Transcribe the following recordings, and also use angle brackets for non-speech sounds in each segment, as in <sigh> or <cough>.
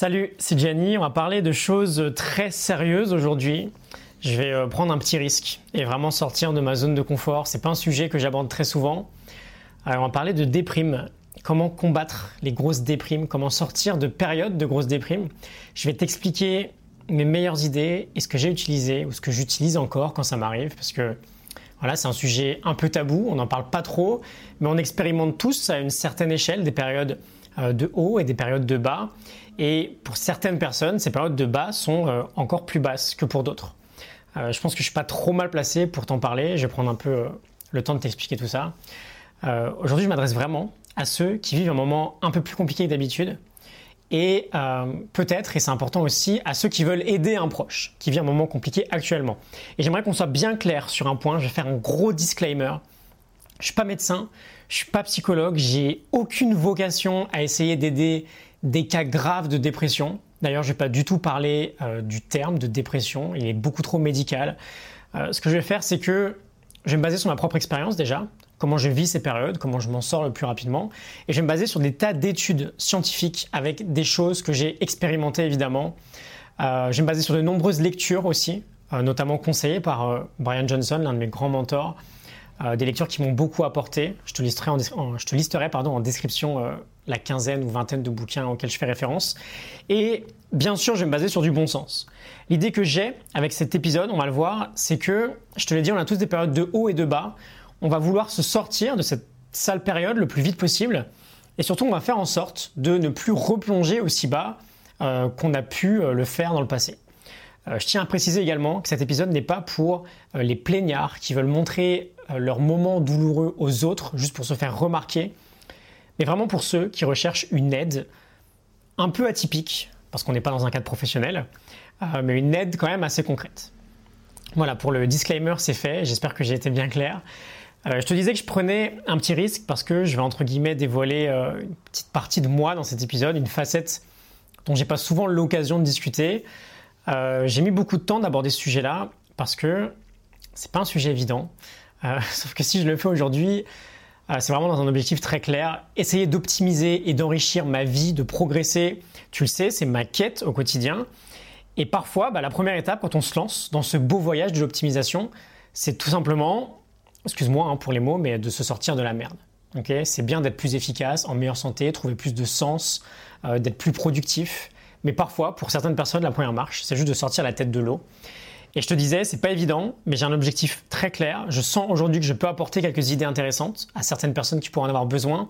Salut, c'est Gianni. On va parler de choses très sérieuses aujourd'hui. Je vais euh, prendre un petit risque et vraiment sortir de ma zone de confort. C'est pas un sujet que j'aborde très souvent. Alors, on va parler de déprime. Comment combattre les grosses déprimes? Comment sortir de périodes de grosses déprimes? Je vais t'expliquer mes meilleures idées et ce que j'ai utilisé ou ce que j'utilise encore quand ça m'arrive parce que voilà, c'est un sujet un peu tabou, on n'en parle pas trop, mais on expérimente tous à une certaine échelle des périodes euh, de haut et des périodes de bas. Et pour certaines personnes, ces périodes de bas sont euh, encore plus basses que pour d'autres. Euh, je pense que je suis pas trop mal placé pour t'en parler. Je vais prendre un peu euh, le temps de t'expliquer tout ça. Aujourd'hui, je m'adresse vraiment à ceux qui vivent un moment un peu plus compliqué que d'habitude. Et peut-être, et c'est important aussi, à ceux qui veulent aider un proche qui vit un moment compliqué actuellement. Et j'aimerais qu'on soit bien clair sur un point. Je vais faire un gros disclaimer. Je suis pas médecin, je suis pas psychologue, j'ai aucune vocation à essayer d'aider des cas graves de dépression. D'ailleurs, je vais pas du tout parler euh, du terme de dépression, il est beaucoup trop médical. Euh, ce que je vais faire, c'est que je vais me baser sur ma propre expérience déjà, comment je vis ces périodes, comment je m'en sors le plus rapidement, et je vais me baser sur des tas d'études scientifiques avec des choses que j'ai expérimentées évidemment. Euh, je vais me baser sur de nombreuses lectures aussi, notamment conseillées par Brian Johnson, l'un de mes grands mentors. Des lectures qui m'ont beaucoup apporté. Je te listerai en, je te listerai, pardon, en description la quinzaine ou vingtaine de bouquins auxquels je fais référence. Et bien sûr, je vais me baser sur du bon sens. L'idée que j'ai avec cet épisode, on va le voir, c'est que, je te l'ai dit, on a tous des périodes de haut et de bas. On va vouloir se sortir de cette sale période le plus vite possible. Et surtout, on va faire en sorte de ne plus replonger aussi bas euh, qu'on a pu euh, le faire dans le passé. Euh, je tiens à préciser également que cet épisode n'est pas pour les plaignards qui veulent montrer leur moment douloureux aux autres juste pour se faire remarquer mais vraiment pour ceux qui recherchent une aide un peu atypique, parce qu'on n'est pas dans un cadre professionnel, euh, mais une aide quand même assez concrète. Voilà, pour le disclaimer, c'est fait, j'espère que j'ai été bien clair. Euh, je te disais que je prenais un petit risque parce que je vais entre guillemets dévoiler euh, une petite partie de moi dans cet épisode, une facette dont j'ai pas souvent l'occasion de discuter. j'ai mis beaucoup de temps d'aborder ce sujet-là parce que c'est pas un sujet évident. <laughs> sauf que si je le fais aujourd'hui, euh, c'est vraiment dans un objectif très clair, essayer d'optimiser et d'enrichir ma vie, de progresser. Tu le sais, c'est ma quête au quotidien. Et parfois, bah, la première étape quand on se lance dans ce beau voyage de l'optimisation, c'est tout simplement, excuse-moi hein, pour les mots, mais de se sortir de la merde. c'est bien d'être plus efficace, en meilleure santé, trouver plus de sens, euh, d'être plus productif. Mais parfois, pour certaines personnes, la première marche, c'est juste de sortir la tête de l'eau. Et je te disais, c'est pas évident, mais j'ai un objectif très clair. Je sens aujourd'hui que je peux apporter quelques idées intéressantes à certaines personnes qui pourraient en avoir besoin.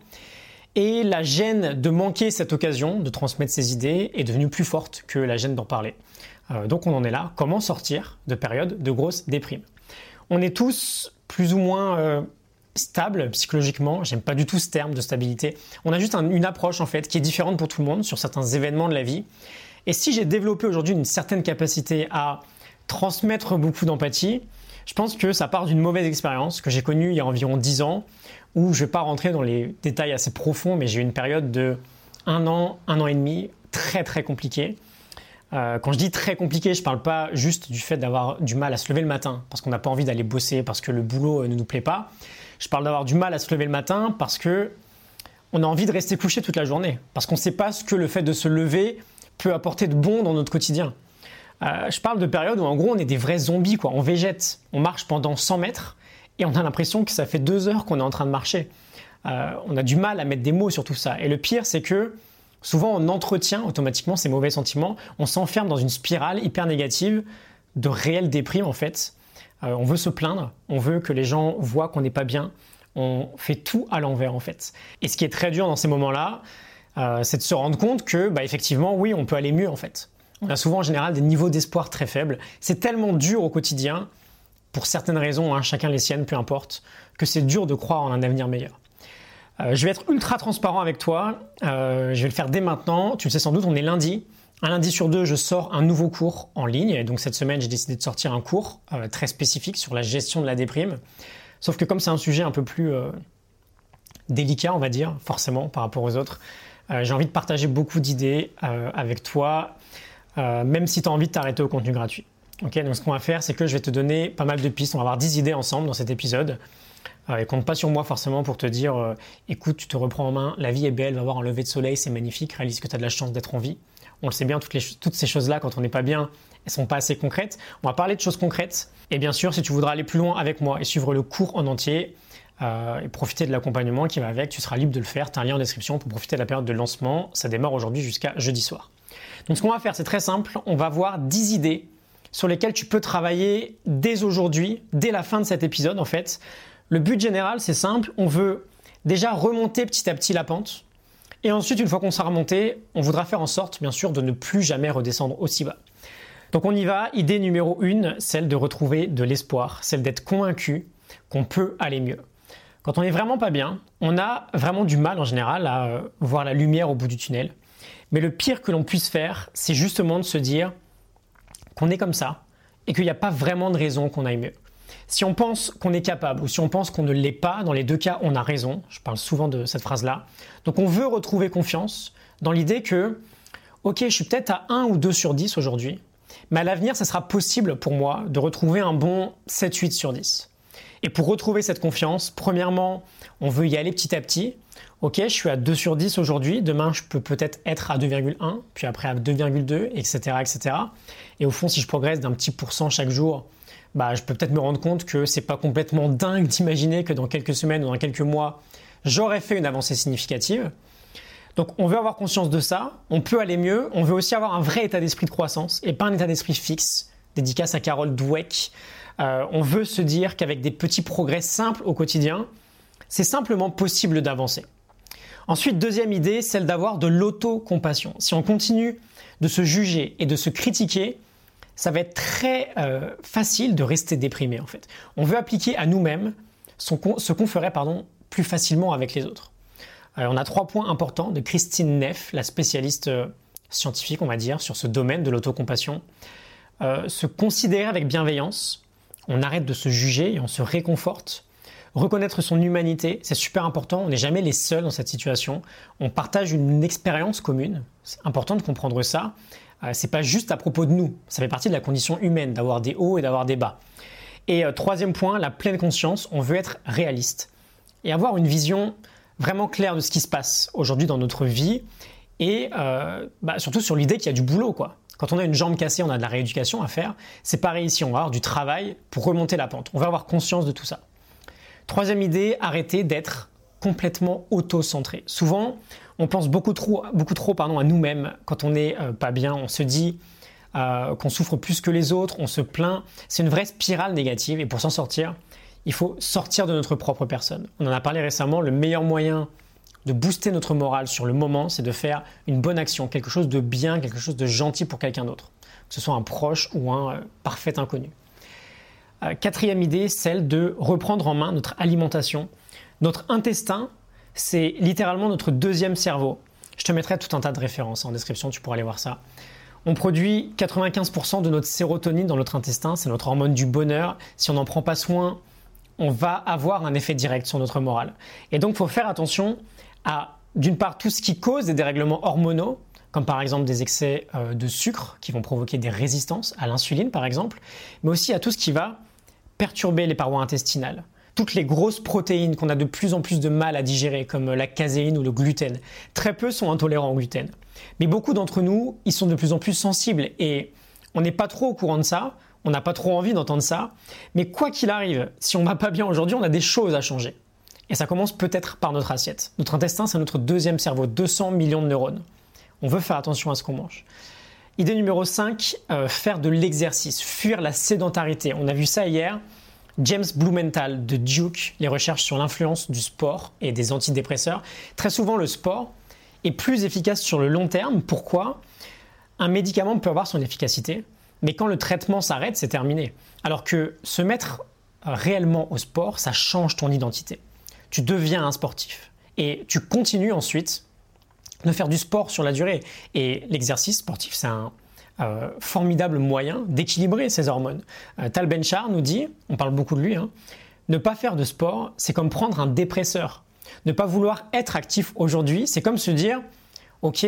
Et la gêne de manquer cette occasion de transmettre ces idées est devenue plus forte que la gêne d'en parler. Euh, donc on en est là. Comment sortir de périodes de grosse déprime On est tous plus ou moins euh, stables psychologiquement. J'aime pas du tout ce terme de stabilité. On a juste une approche en fait qui est différente pour tout le monde sur certains événements de la vie. Et si j'ai développé aujourd'hui une certaine capacité à transmettre beaucoup d'empathie, je pense que ça part d'une mauvaise expérience que j'ai connue il y a environ 10 ans, où je ne vais pas rentrer dans les détails assez profonds, mais j'ai eu une période de un an, un an et demi, très très compliquée. Euh, quand je dis très compliqué, je ne parle pas juste du fait d'avoir du mal à se lever le matin, parce qu'on n'a pas envie d'aller bosser, parce que le boulot euh, ne nous plaît pas. Je parle d'avoir du mal à se lever le matin parce que on a envie de rester couché toute la journée, parce qu'on ne sait pas ce que le fait de se lever peut apporter de bon dans notre quotidien. Euh, je parle de période où en gros on est des vrais zombies, quoi. On végète, on marche pendant 100 mètres et on a l'impression que ça fait deux heures qu'on est en train de marcher. Euh, on a du mal à mettre des mots sur tout ça. Et le pire, c'est que souvent on entretient automatiquement ces mauvais sentiments, on s'enferme dans une spirale hyper négative de réelle déprime en fait. Euh, on veut se plaindre, on veut que les gens voient qu'on n'est pas bien, on fait tout à l'envers en fait. Et ce qui est très dur dans ces moments-là, c'est de se rendre compte que, bah, effectivement, oui, on peut aller mieux en fait on a souvent en général des niveaux d'espoir très faibles. C'est tellement dur au quotidien, pour certaines raisons, hein, chacun les siennes, peu importe, que c'est dur de croire en un avenir meilleur. Euh, je vais être ultra transparent avec toi, euh, je vais le faire dès maintenant, tu le sais sans doute, on est lundi. Un lundi sur deux, je sors un nouveau cours en ligne, et donc cette semaine, j'ai décidé de sortir un cours euh, très spécifique sur la gestion de la déprime. Sauf que comme c'est un sujet un peu plus délicat, on va dire, forcément, par rapport aux autres, j'ai envie de partager beaucoup d'idées avec toi euh, même si tu as envie de t'arrêter au contenu gratuit. donc ce qu'on va faire, c'est que je vais te donner pas mal de pistes. On va avoir 10 idées ensemble dans cet épisode. Euh, et compte pas sur moi forcément pour te dire euh, écoute, tu te reprends en main, la vie est belle, va voir un lever de soleil, c'est magnifique, réalise que tu as de la chance d'être en vie. On le sait bien, toutes, ces choses-là, quand on n'est pas bien, elles sont pas assez concrètes. On va parler de choses concrètes. Et bien sûr, si tu voudras aller plus loin avec moi et suivre le cours en entier, et profiter de l'accompagnement qui va avec, tu seras libre de le faire. Tu as un lien en description pour profiter de la période de lancement. Ça démarre aujourd'hui jusqu'à jeudi soir. Donc ce qu'on va faire, c'est très simple. On va voir 10 idées sur lesquelles tu peux travailler dès aujourd'hui, dès la fin de cet épisode en fait. Le but général, c'est simple. On veut déjà remonter petit à petit la pente. Et ensuite, une fois qu'on sera remonté, on voudra faire en sorte, bien sûr, de ne plus jamais redescendre aussi bas. Donc on y va. Idée numéro 1, celle de retrouver de l'espoir, celle d'être convaincu qu'on peut aller mieux. Quand on est vraiment pas bien, on a vraiment du mal en général à euh, voir la lumière au bout du tunnel. Mais le pire que l'on puisse faire, c'est justement de se dire qu'on est comme ça et qu'il n'y a pas vraiment de raison qu'on aille mieux. Si on pense qu'on est capable ou si on pense qu'on ne l'est pas, dans les deux cas, on a raison. Je parle souvent de cette phrase-là. Donc on veut retrouver confiance dans l'idée que, ok, je suis peut-être à 1 ou 2 sur 10 aujourd'hui, mais à l'avenir, ça sera possible pour moi de retrouver un bon 7-8 sur 10. Et pour retrouver cette confiance, premièrement, on veut y aller petit à petit. Ok, je suis à 2 sur 10 aujourd'hui, demain je peux peut-être être à 2,1, puis après à 2,2, etc., etc. Et au fond, si je progresse d'un petit pourcent chaque jour, bah, je peux peut-être me rendre compte que c'est pas complètement dingue d'imaginer que dans quelques semaines ou dans quelques mois, j'aurais fait une avancée significative. Donc on veut avoir conscience de ça, on peut aller mieux, on veut aussi avoir un vrai état d'esprit de croissance et pas un état d'esprit fixe. Dédicace à Carole Dweck, euh, on veut se dire qu'avec des petits progrès simples au quotidien, c'est simplement possible d'avancer. Ensuite, deuxième idée, celle d'avoir de l'autocompassion. Si on continue de se juger et de se critiquer, ça va être très euh, facile de rester déprimé en fait. On veut appliquer à nous-mêmes ce qu'on ferait pardon, plus facilement avec les autres. Euh, on a trois points importants de Christine Neff, la spécialiste scientifique, on va dire, sur ce domaine de l'autocompassion. se considérer avec bienveillance, on arrête de se juger et on se réconforte. Reconnaître son humanité, c'est super important. On n'est jamais les seuls dans cette situation. On partage une expérience commune. C'est important de comprendre ça. Euh, c'est pas juste à propos de nous. Ça fait partie de la condition humaine d'avoir des hauts et d'avoir des bas. Et euh, troisième point, la pleine conscience. On veut être réaliste et avoir une vision vraiment claire de ce qui se passe aujourd'hui dans notre vie et euh, bah, surtout sur l'idée qu'il y a du boulot quoi. Quand on a une jambe cassée, on a de la rééducation à faire. C'est pareil ici, on va avoir du travail pour remonter la pente. On va avoir conscience de tout ça. Troisième idée, arrêter d'être complètement auto-centré. Souvent, on pense beaucoup trop, beaucoup à nous-mêmes quand on n'est euh, pas bien. On se dit euh, qu'on souffre plus que les autres, on se plaint. C'est une vraie spirale négative et pour s'en sortir, il faut sortir de notre propre personne. On en a parlé récemment, le meilleur moyen de booster notre morale sur le moment, c'est de faire une bonne action, quelque chose de bien, quelque chose de gentil pour quelqu'un d'autre, que ce soit un proche ou un euh, parfait inconnu. Euh, quatrième idée, celle de reprendre en main notre alimentation. Notre intestin, c'est littéralement notre deuxième cerveau. Je te mettrai tout un tas de références en description, tu pourras aller voir ça. On produit 95% de notre sérotonine dans notre intestin, c'est notre hormone du bonheur. Si on n'en prend pas soin, on va avoir un effet direct sur notre morale. Et donc, il faut faire attention à, d'une part, tout ce qui cause des dérèglements hormonaux, comme par exemple des excès euh, de sucre qui vont provoquer des résistances à l'insuline, par exemple, mais aussi à tout ce qui va perturber les parois intestinales. Toutes les grosses protéines qu'on a de plus en plus de mal à digérer, comme la caséine ou le gluten. Très peu sont intolérants au gluten. Mais beaucoup d'entre nous, ils sont de plus en plus sensibles et on n'est pas trop au courant de ça, on n'a pas trop envie d'entendre ça. Mais quoi qu'il arrive, si on va pas bien aujourd'hui, on a des choses à changer. Et ça commence peut-être par notre assiette. Notre intestin, c'est notre deuxième cerveau, 200 millions de neurones. On veut faire attention à ce qu'on mange. Idée numéro 5, euh, faire de l'exercice, fuir la sédentarité. On a vu ça hier. James Blumenthal de Duke, les recherches sur l'influence du sport et des antidépresseurs. Très souvent, le sport est plus efficace sur le long terme. Pourquoi? Un médicament peut avoir son efficacité, mais quand le traitement s'arrête, c'est terminé. Alors que se mettre réellement au sport, ça change ton identité tu deviens un sportif. Et tu continues ensuite de faire du sport sur la durée. Et l'exercice sportif, c'est un euh, formidable moyen d'équilibrer ces hormones. Euh, Tal Benchar nous dit, on parle beaucoup de lui, hein, ne pas faire de sport, c'est comme prendre un dépresseur. Ne pas vouloir être actif aujourd'hui, c'est comme se dire, ok,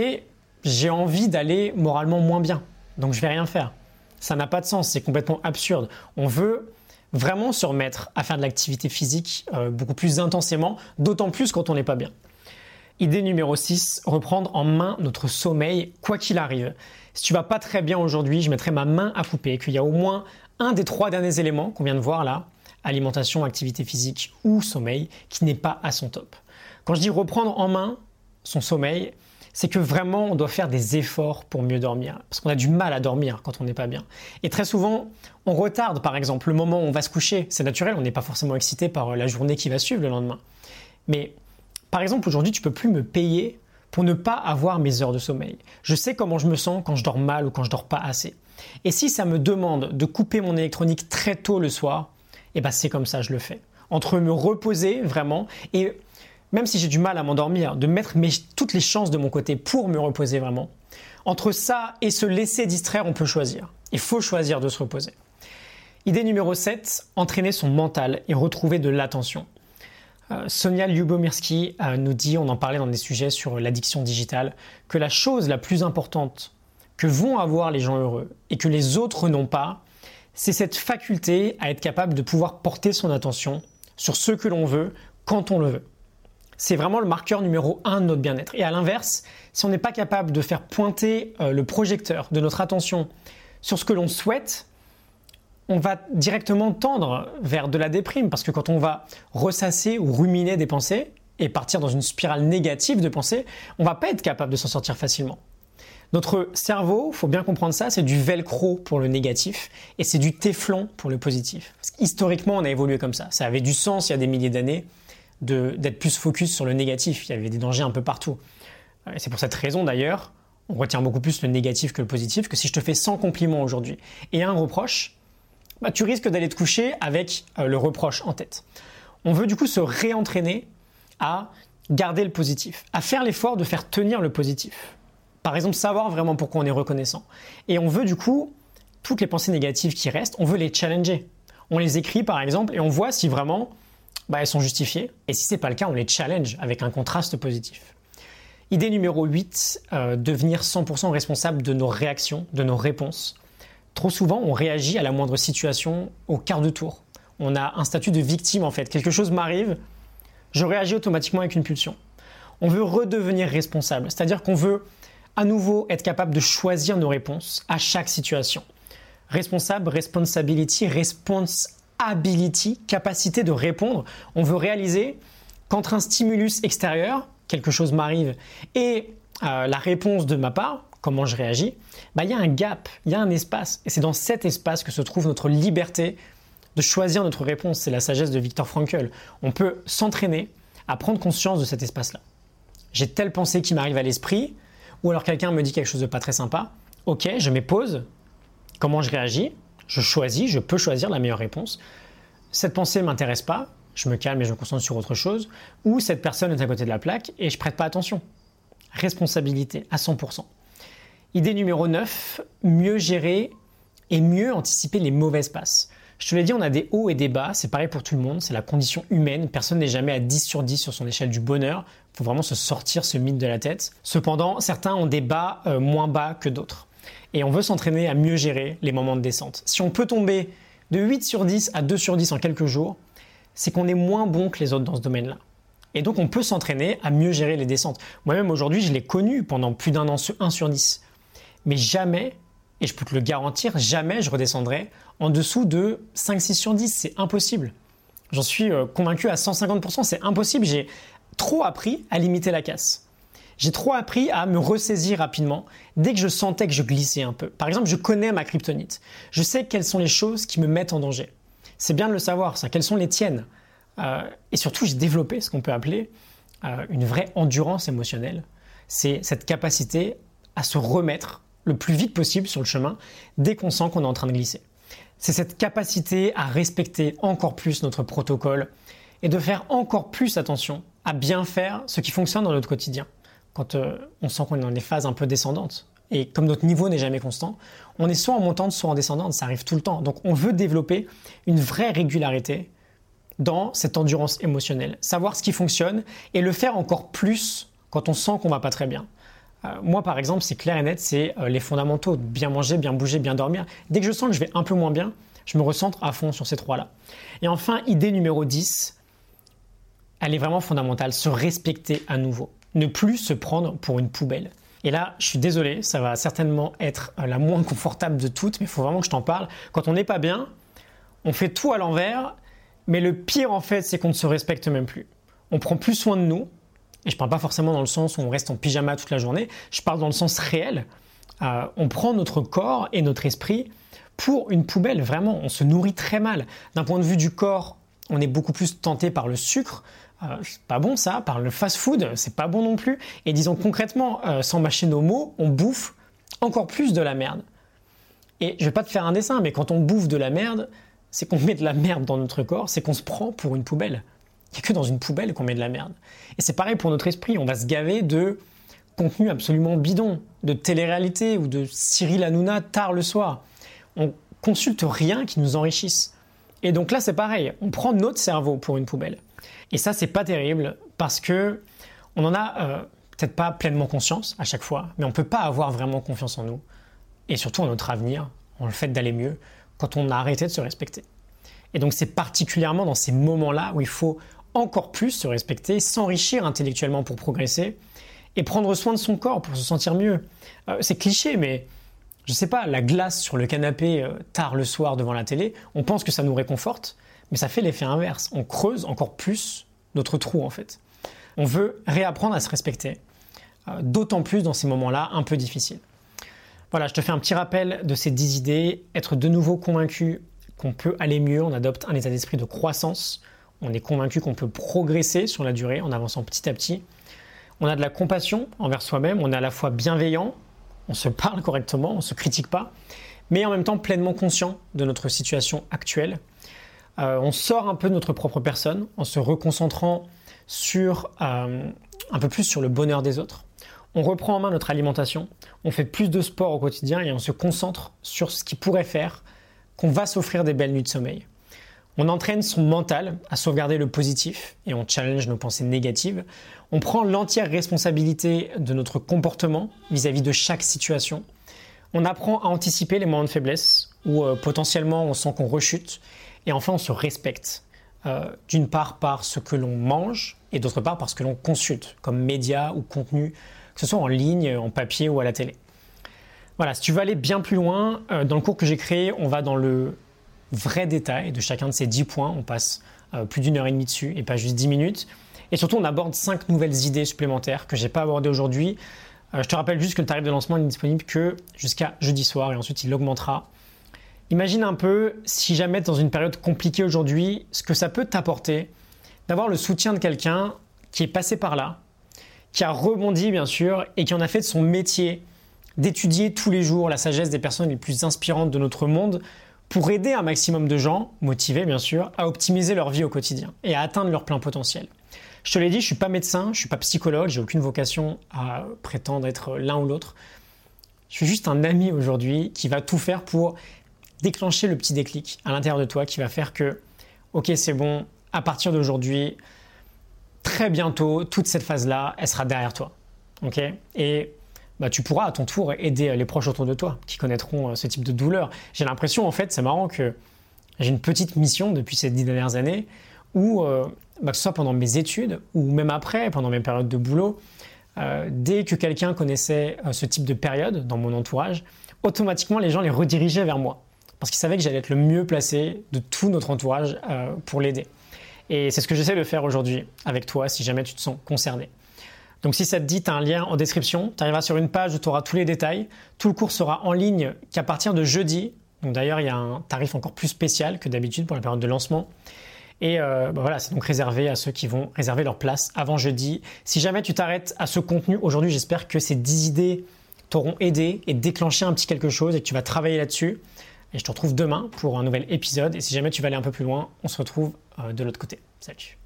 j'ai envie d'aller moralement moins bien, donc je vais rien faire. Ça n'a pas de sens, c'est complètement absurde. On veut vraiment se remettre à faire de l'activité physique euh, beaucoup plus intensément, d'autant plus quand on n'est pas bien. Idée numéro 6, reprendre en main notre sommeil quoi qu'il arrive. Si tu vas pas très bien aujourd'hui, je mettrai ma main à couper qu'il y a au moins un des trois derniers éléments qu'on vient de voir là, alimentation, activité physique ou sommeil, qui n'est pas à son top. Quand je dis reprendre en main son sommeil, c'est que vraiment on doit faire des efforts pour mieux dormir. Parce qu'on a du mal à dormir quand on n'est pas bien. Et très souvent, on retarde par exemple le moment où on va se coucher. C'est naturel, on n'est pas forcément excité par la journée qui va suivre le lendemain. Mais par exemple, aujourd'hui, tu peux plus me payer pour ne pas avoir mes heures de sommeil. Je sais comment je me sens quand je dors mal ou quand je dors pas assez. Et si ça me demande de couper mon électronique très tôt le soir, eh ben c'est comme ça, je le fais. Entre me reposer vraiment et même si j'ai du mal à m'endormir, de mettre toutes les chances de mon côté pour me reposer vraiment. Entre ça et se laisser distraire, on peut choisir. Il faut choisir de se reposer. Idée numéro 7, entraîner son mental et retrouver de l'attention. Euh, Sonia Lyubomirsky euh, nous dit, on en parlait dans des sujets sur l'addiction digitale, que la chose la plus importante que vont avoir les gens heureux et que les autres n'ont pas, c'est cette faculté à être capable de pouvoir porter son attention sur ce que l'on veut quand on le veut. C'est vraiment le marqueur numéro un de notre bien-être. Et à l'inverse, si on n'est pas capable de faire pointer euh, le projecteur de notre attention sur ce que l'on souhaite, on va directement tendre vers de la déprime parce que quand on va ressasser ou ruminer des pensées et partir dans une spirale négative de pensée, on va pas être capable de s'en sortir facilement. Notre cerveau, faut bien comprendre ça, c'est du velcro pour le négatif et c'est du téflon pour le positif. historiquement, on a évolué comme ça. Ça avait du sens il y a des milliers d'années d'être plus focus sur le négatif. Il y avait des dangers un peu partout. Et c'est pour cette raison d'ailleurs, on retient beaucoup plus le négatif que le positif, que si je te fais 100 compliments aujourd'hui et un reproche, bah, tu risques d'aller te coucher avec euh, le reproche en tête. On veut du coup se réentraîner à garder le positif, à faire l'effort de faire tenir le positif. Par exemple, savoir vraiment pourquoi on est reconnaissant. Et on veut du coup, toutes les pensées négatives qui restent, on veut les challenger. On les écrit par exemple et on voit si vraiment bah, elles sont justifiées. Et si ce n'est pas le cas, on les challenge avec un contraste positif. Idée numéro 8, euh, devenir 100% responsable de nos réactions, de nos réponses. Trop souvent, on réagit à la moindre situation au quart de tour. On a un statut de victime en fait. Quelque chose m'arrive, je réagis automatiquement avec une pulsion. On veut redevenir responsable, c'est-à-dire qu'on veut à nouveau être capable de choisir nos réponses à chaque situation. Responsable, responsibility, responsibility, capacité de répondre. On veut réaliser qu'entre un stimulus extérieur, quelque chose m'arrive, et euh, la réponse de ma part, comment je réagis, bah, il y a un gap, il y a un espace. Et c'est dans cet espace que se trouve notre liberté de choisir notre réponse. C'est la sagesse de Viktor Frankl. On peut s'entraîner à prendre conscience de cet espace-là. J'ai telle pensée qui m'arrive à l'esprit, ou alors quelqu'un me dit quelque chose de pas très sympa. Ok, je mets pause. Comment je réagis? Je choisis, je peux choisir la meilleure réponse. Cette pensée ne m'intéresse pas, je me calme et je me concentre sur autre chose. Ou cette personne est à côté de la plaque et je prête pas attention. Responsabilité à 100%. Idée numéro 9, mieux gérer et mieux anticiper les mauvaises passes. Je te l'ai dit, on a des hauts et des bas, c'est pareil pour tout le monde, c'est la condition humaine, personne n'est jamais à 10 sur 10 sur son échelle du bonheur, il faut vraiment se sortir ce mythe de la tête. Cependant, certains ont des bas euh, moins bas que d'autres. Et on veut s'entraîner à mieux gérer les moments de descente. Si on peut tomber de 8 sur 10 à 2 sur 10 en quelques jours, c'est qu'on est moins bon que les autres dans ce domaine-là. Et donc on peut s'entraîner à mieux gérer les descentes. Moi-même aujourd'hui, je l'ai connu pendant plus d'un an 1 sur 10 mais jamais, et je peux te le garantir, jamais je redescendrai en dessous de 5-6 sur 10. C'est impossible. J'en suis euh, convaincu à 150%, c'est impossible. J'ai trop appris à limiter la casse. J'ai trop appris à me ressaisir rapidement dès que je sentais que je glissais un peu. Par exemple, je connais ma kryptonite. Je sais quelles sont les choses qui me mettent en danger. C'est bien de le savoir, ça. Quelles sont les tiennes? Euh, Et surtout, j'ai développé ce qu'on peut appeler euh, une vraie endurance émotionnelle. C'est cette capacité à se remettre le plus vite possible sur le chemin dès qu'on sent qu'on est en train de glisser. C'est cette capacité à respecter encore plus notre protocole et de faire encore plus attention à bien faire ce qui fonctionne dans notre quotidien. Quand euh, on sent qu'on est dans des phases un peu descendantes. Et comme notre niveau n'est jamais constant, on est soit en montante, soit en descendante, ça arrive tout le temps. Donc on veut développer une vraie régularité dans cette endurance émotionnelle. Savoir ce qui fonctionne et le faire encore plus quand on sent qu'on va pas très bien. Euh, moi, par exemple, c'est clair et net, c'est euh, les fondamentaux, bien manger, bien bouger, bien dormir. Dès que je sens que je vais un peu moins bien, je me recentre à fond sur ces trois-là. Et enfin, idée numéro 10, elle est vraiment fondamentale, se respecter à nouveau. ne plus se prendre pour une poubelle. Et là, je suis désolé, ça va certainement être la moins <laughs> confortable de toutes, mais il faut vraiment que je t'en parle. Quand on n'est pas bien, on fait tout à l'envers, mais le pire en fait, c'est qu'on ne se respecte même plus. On prend plus soin de nous, et je parle pas forcément dans le sens où on reste en pyjama toute la journée, je parle dans le sens réel. Euh, on prend notre corps et notre esprit pour une poubelle, vraiment, on se nourrit très mal. D'un point de vue du corps, on est beaucoup plus tenté par le sucre, euh, c'est pas bon ça, par le fast-food, c'est pas bon non plus. Et disons concrètement, euh, sans mâcher nos mots, on bouffe encore plus de la merde. Et je vais pas te faire un dessin, mais quand on bouffe de la merde, c'est qu'on <laughs> met de la merde dans notre corps, c'est qu'on se prend pour une poubelle. Il n'y a que dans une poubelle qu'on met de la merde. Et c'est pareil pour notre esprit, on va se gaver de contenu absolument bidon, de télé-réalité ou de Cyril Hanouna tard le soir. On consulte rien qui nous enrichisse. Et donc là, c'est pareil, on prend notre cerveau pour une poubelle. Et ça, c'est pas terrible parce que on en a euh, peut-être pas pleinement conscience à chaque fois, mais on peut pas avoir vraiment confiance en nous et surtout en notre avenir, en le fait d'aller mieux quand on a arrêté de se respecter. Et donc c'est particulièrement dans ces moments-là où il faut encore plus se respecter, s'enrichir intellectuellement pour progresser et prendre soin de son corps pour se sentir mieux. Euh, c'est cliché, mais je sais pas, la glace sur le canapé euh, tard le soir devant la télé, on pense que ça nous réconforte, mais ça fait l'effet inverse. On creuse encore plus notre trou en fait. On veut réapprendre à se respecter, euh, d'autant plus dans ces moments-là un peu difficiles. Voilà, je te fais un petit rappel de ces 10 idées. Être de nouveau convaincu qu'on peut aller mieux, on adopte un état d'esprit de croissance, on est convaincu qu'on peut progresser sur la durée en avançant petit à petit. On a de la compassion envers soi-même, on est à la fois bienveillant, on se parle correctement, on ne se critique pas, mais en même temps pleinement conscient de notre situation actuelle euh, on sort un peu de notre propre personne en se reconcentrant sur euh, un peu plus sur le bonheur des autres. On reprend en main notre alimentation, on fait plus de sport au quotidien et on se concentre sur ce qui pourrait faire qu'on va s'offrir des belles nuits de sommeil. On entraîne son mental à sauvegarder le positif et on challenge nos pensées négatives. On prend l'entière responsabilité de notre comportement vis-à-vis de chaque situation. On apprend à anticiper les moments de faiblesse où euh, potentiellement on sent qu'on rechute et enfin, on se respecte. Euh, d'une part par ce que l'on mange et d'autre part par ce que l'on consulte comme médias ou contenu, que ce soit en ligne, en papier ou à la télé. Voilà, si tu veux aller bien plus loin, euh, dans le cours que j'ai créé, on va dans le vrai détail de chacun de ces 10 points. On passe euh, plus d'une heure et demie dessus et pas juste 10 minutes. Et surtout, on aborde 5 nouvelles idées supplémentaires que je n'ai pas abordées aujourd'hui. je te rappelle juste que le tarif de lancement n'est disponible que jusqu'à jeudi soir et ensuite il augmentera Imagine un peu, si jamais dans une période compliquée aujourd'hui, ce que ça peut t'apporter d'avoir le soutien de quelqu'un qui est passé par là, qui a rebondi bien sûr et qui en a fait de son métier d'étudier tous les jours la sagesse des personnes les plus inspirantes de notre monde pour aider un maximum de gens, motivés bien sûr, à optimiser leur vie au quotidien et à atteindre leur plein potentiel. Je te l'ai dit, je ne suis pas médecin, je ne suis pas psychologue, j'ai aucune vocation à prétendre être l'un ou l'autre. Je suis juste un ami aujourd'hui qui va tout faire pour déclencher le petit déclic à l'intérieur de toi qui va faire que, ok, c'est bon, à partir d'aujourd'hui, très bientôt, toute cette phase-là, elle sera derrière toi. Ok? Et bah, tu pourras à ton tour aider les proches autour de toi qui connaîtront euh, ce type de douleur. J'ai l'impression, en fait, c'est marrant que j'ai une petite mission depuis ces dix dernières années où, euh, bah, que ce soit pendant mes études ou même après, pendant mes périodes de boulot, euh, dès que quelqu'un connaissait ce type de période dans mon entourage, automatiquement les gens les redirigeaient vers moi parce qu'il savait que j'allais être le mieux placé de tout notre entourage pour l'aider. Et c'est ce que j'essaie de faire aujourd'hui avec toi si jamais tu te sens concerné. Donc si ça te dit, tu as un lien en description, tu arriveras sur une page où tu auras tous les détails. Tout le cours sera en ligne qu'à partir de jeudi. Donc d'ailleurs, il y a un tarif encore plus spécial que d'habitude pour la période de lancement. Et euh, bah voilà, c'est donc réservé à ceux qui vont réserver leur place avant jeudi. Si jamais tu t'arrêtes à ce contenu aujourd'hui, j'espère que ces 10 idées t'auront aidé et déclenché un petit quelque chose et que tu vas travailler là-dessus. Et je te retrouve demain pour un nouvel épisode. Et si jamais tu veux aller un peu plus loin, on se retrouve euh, de l'autre côté. Salut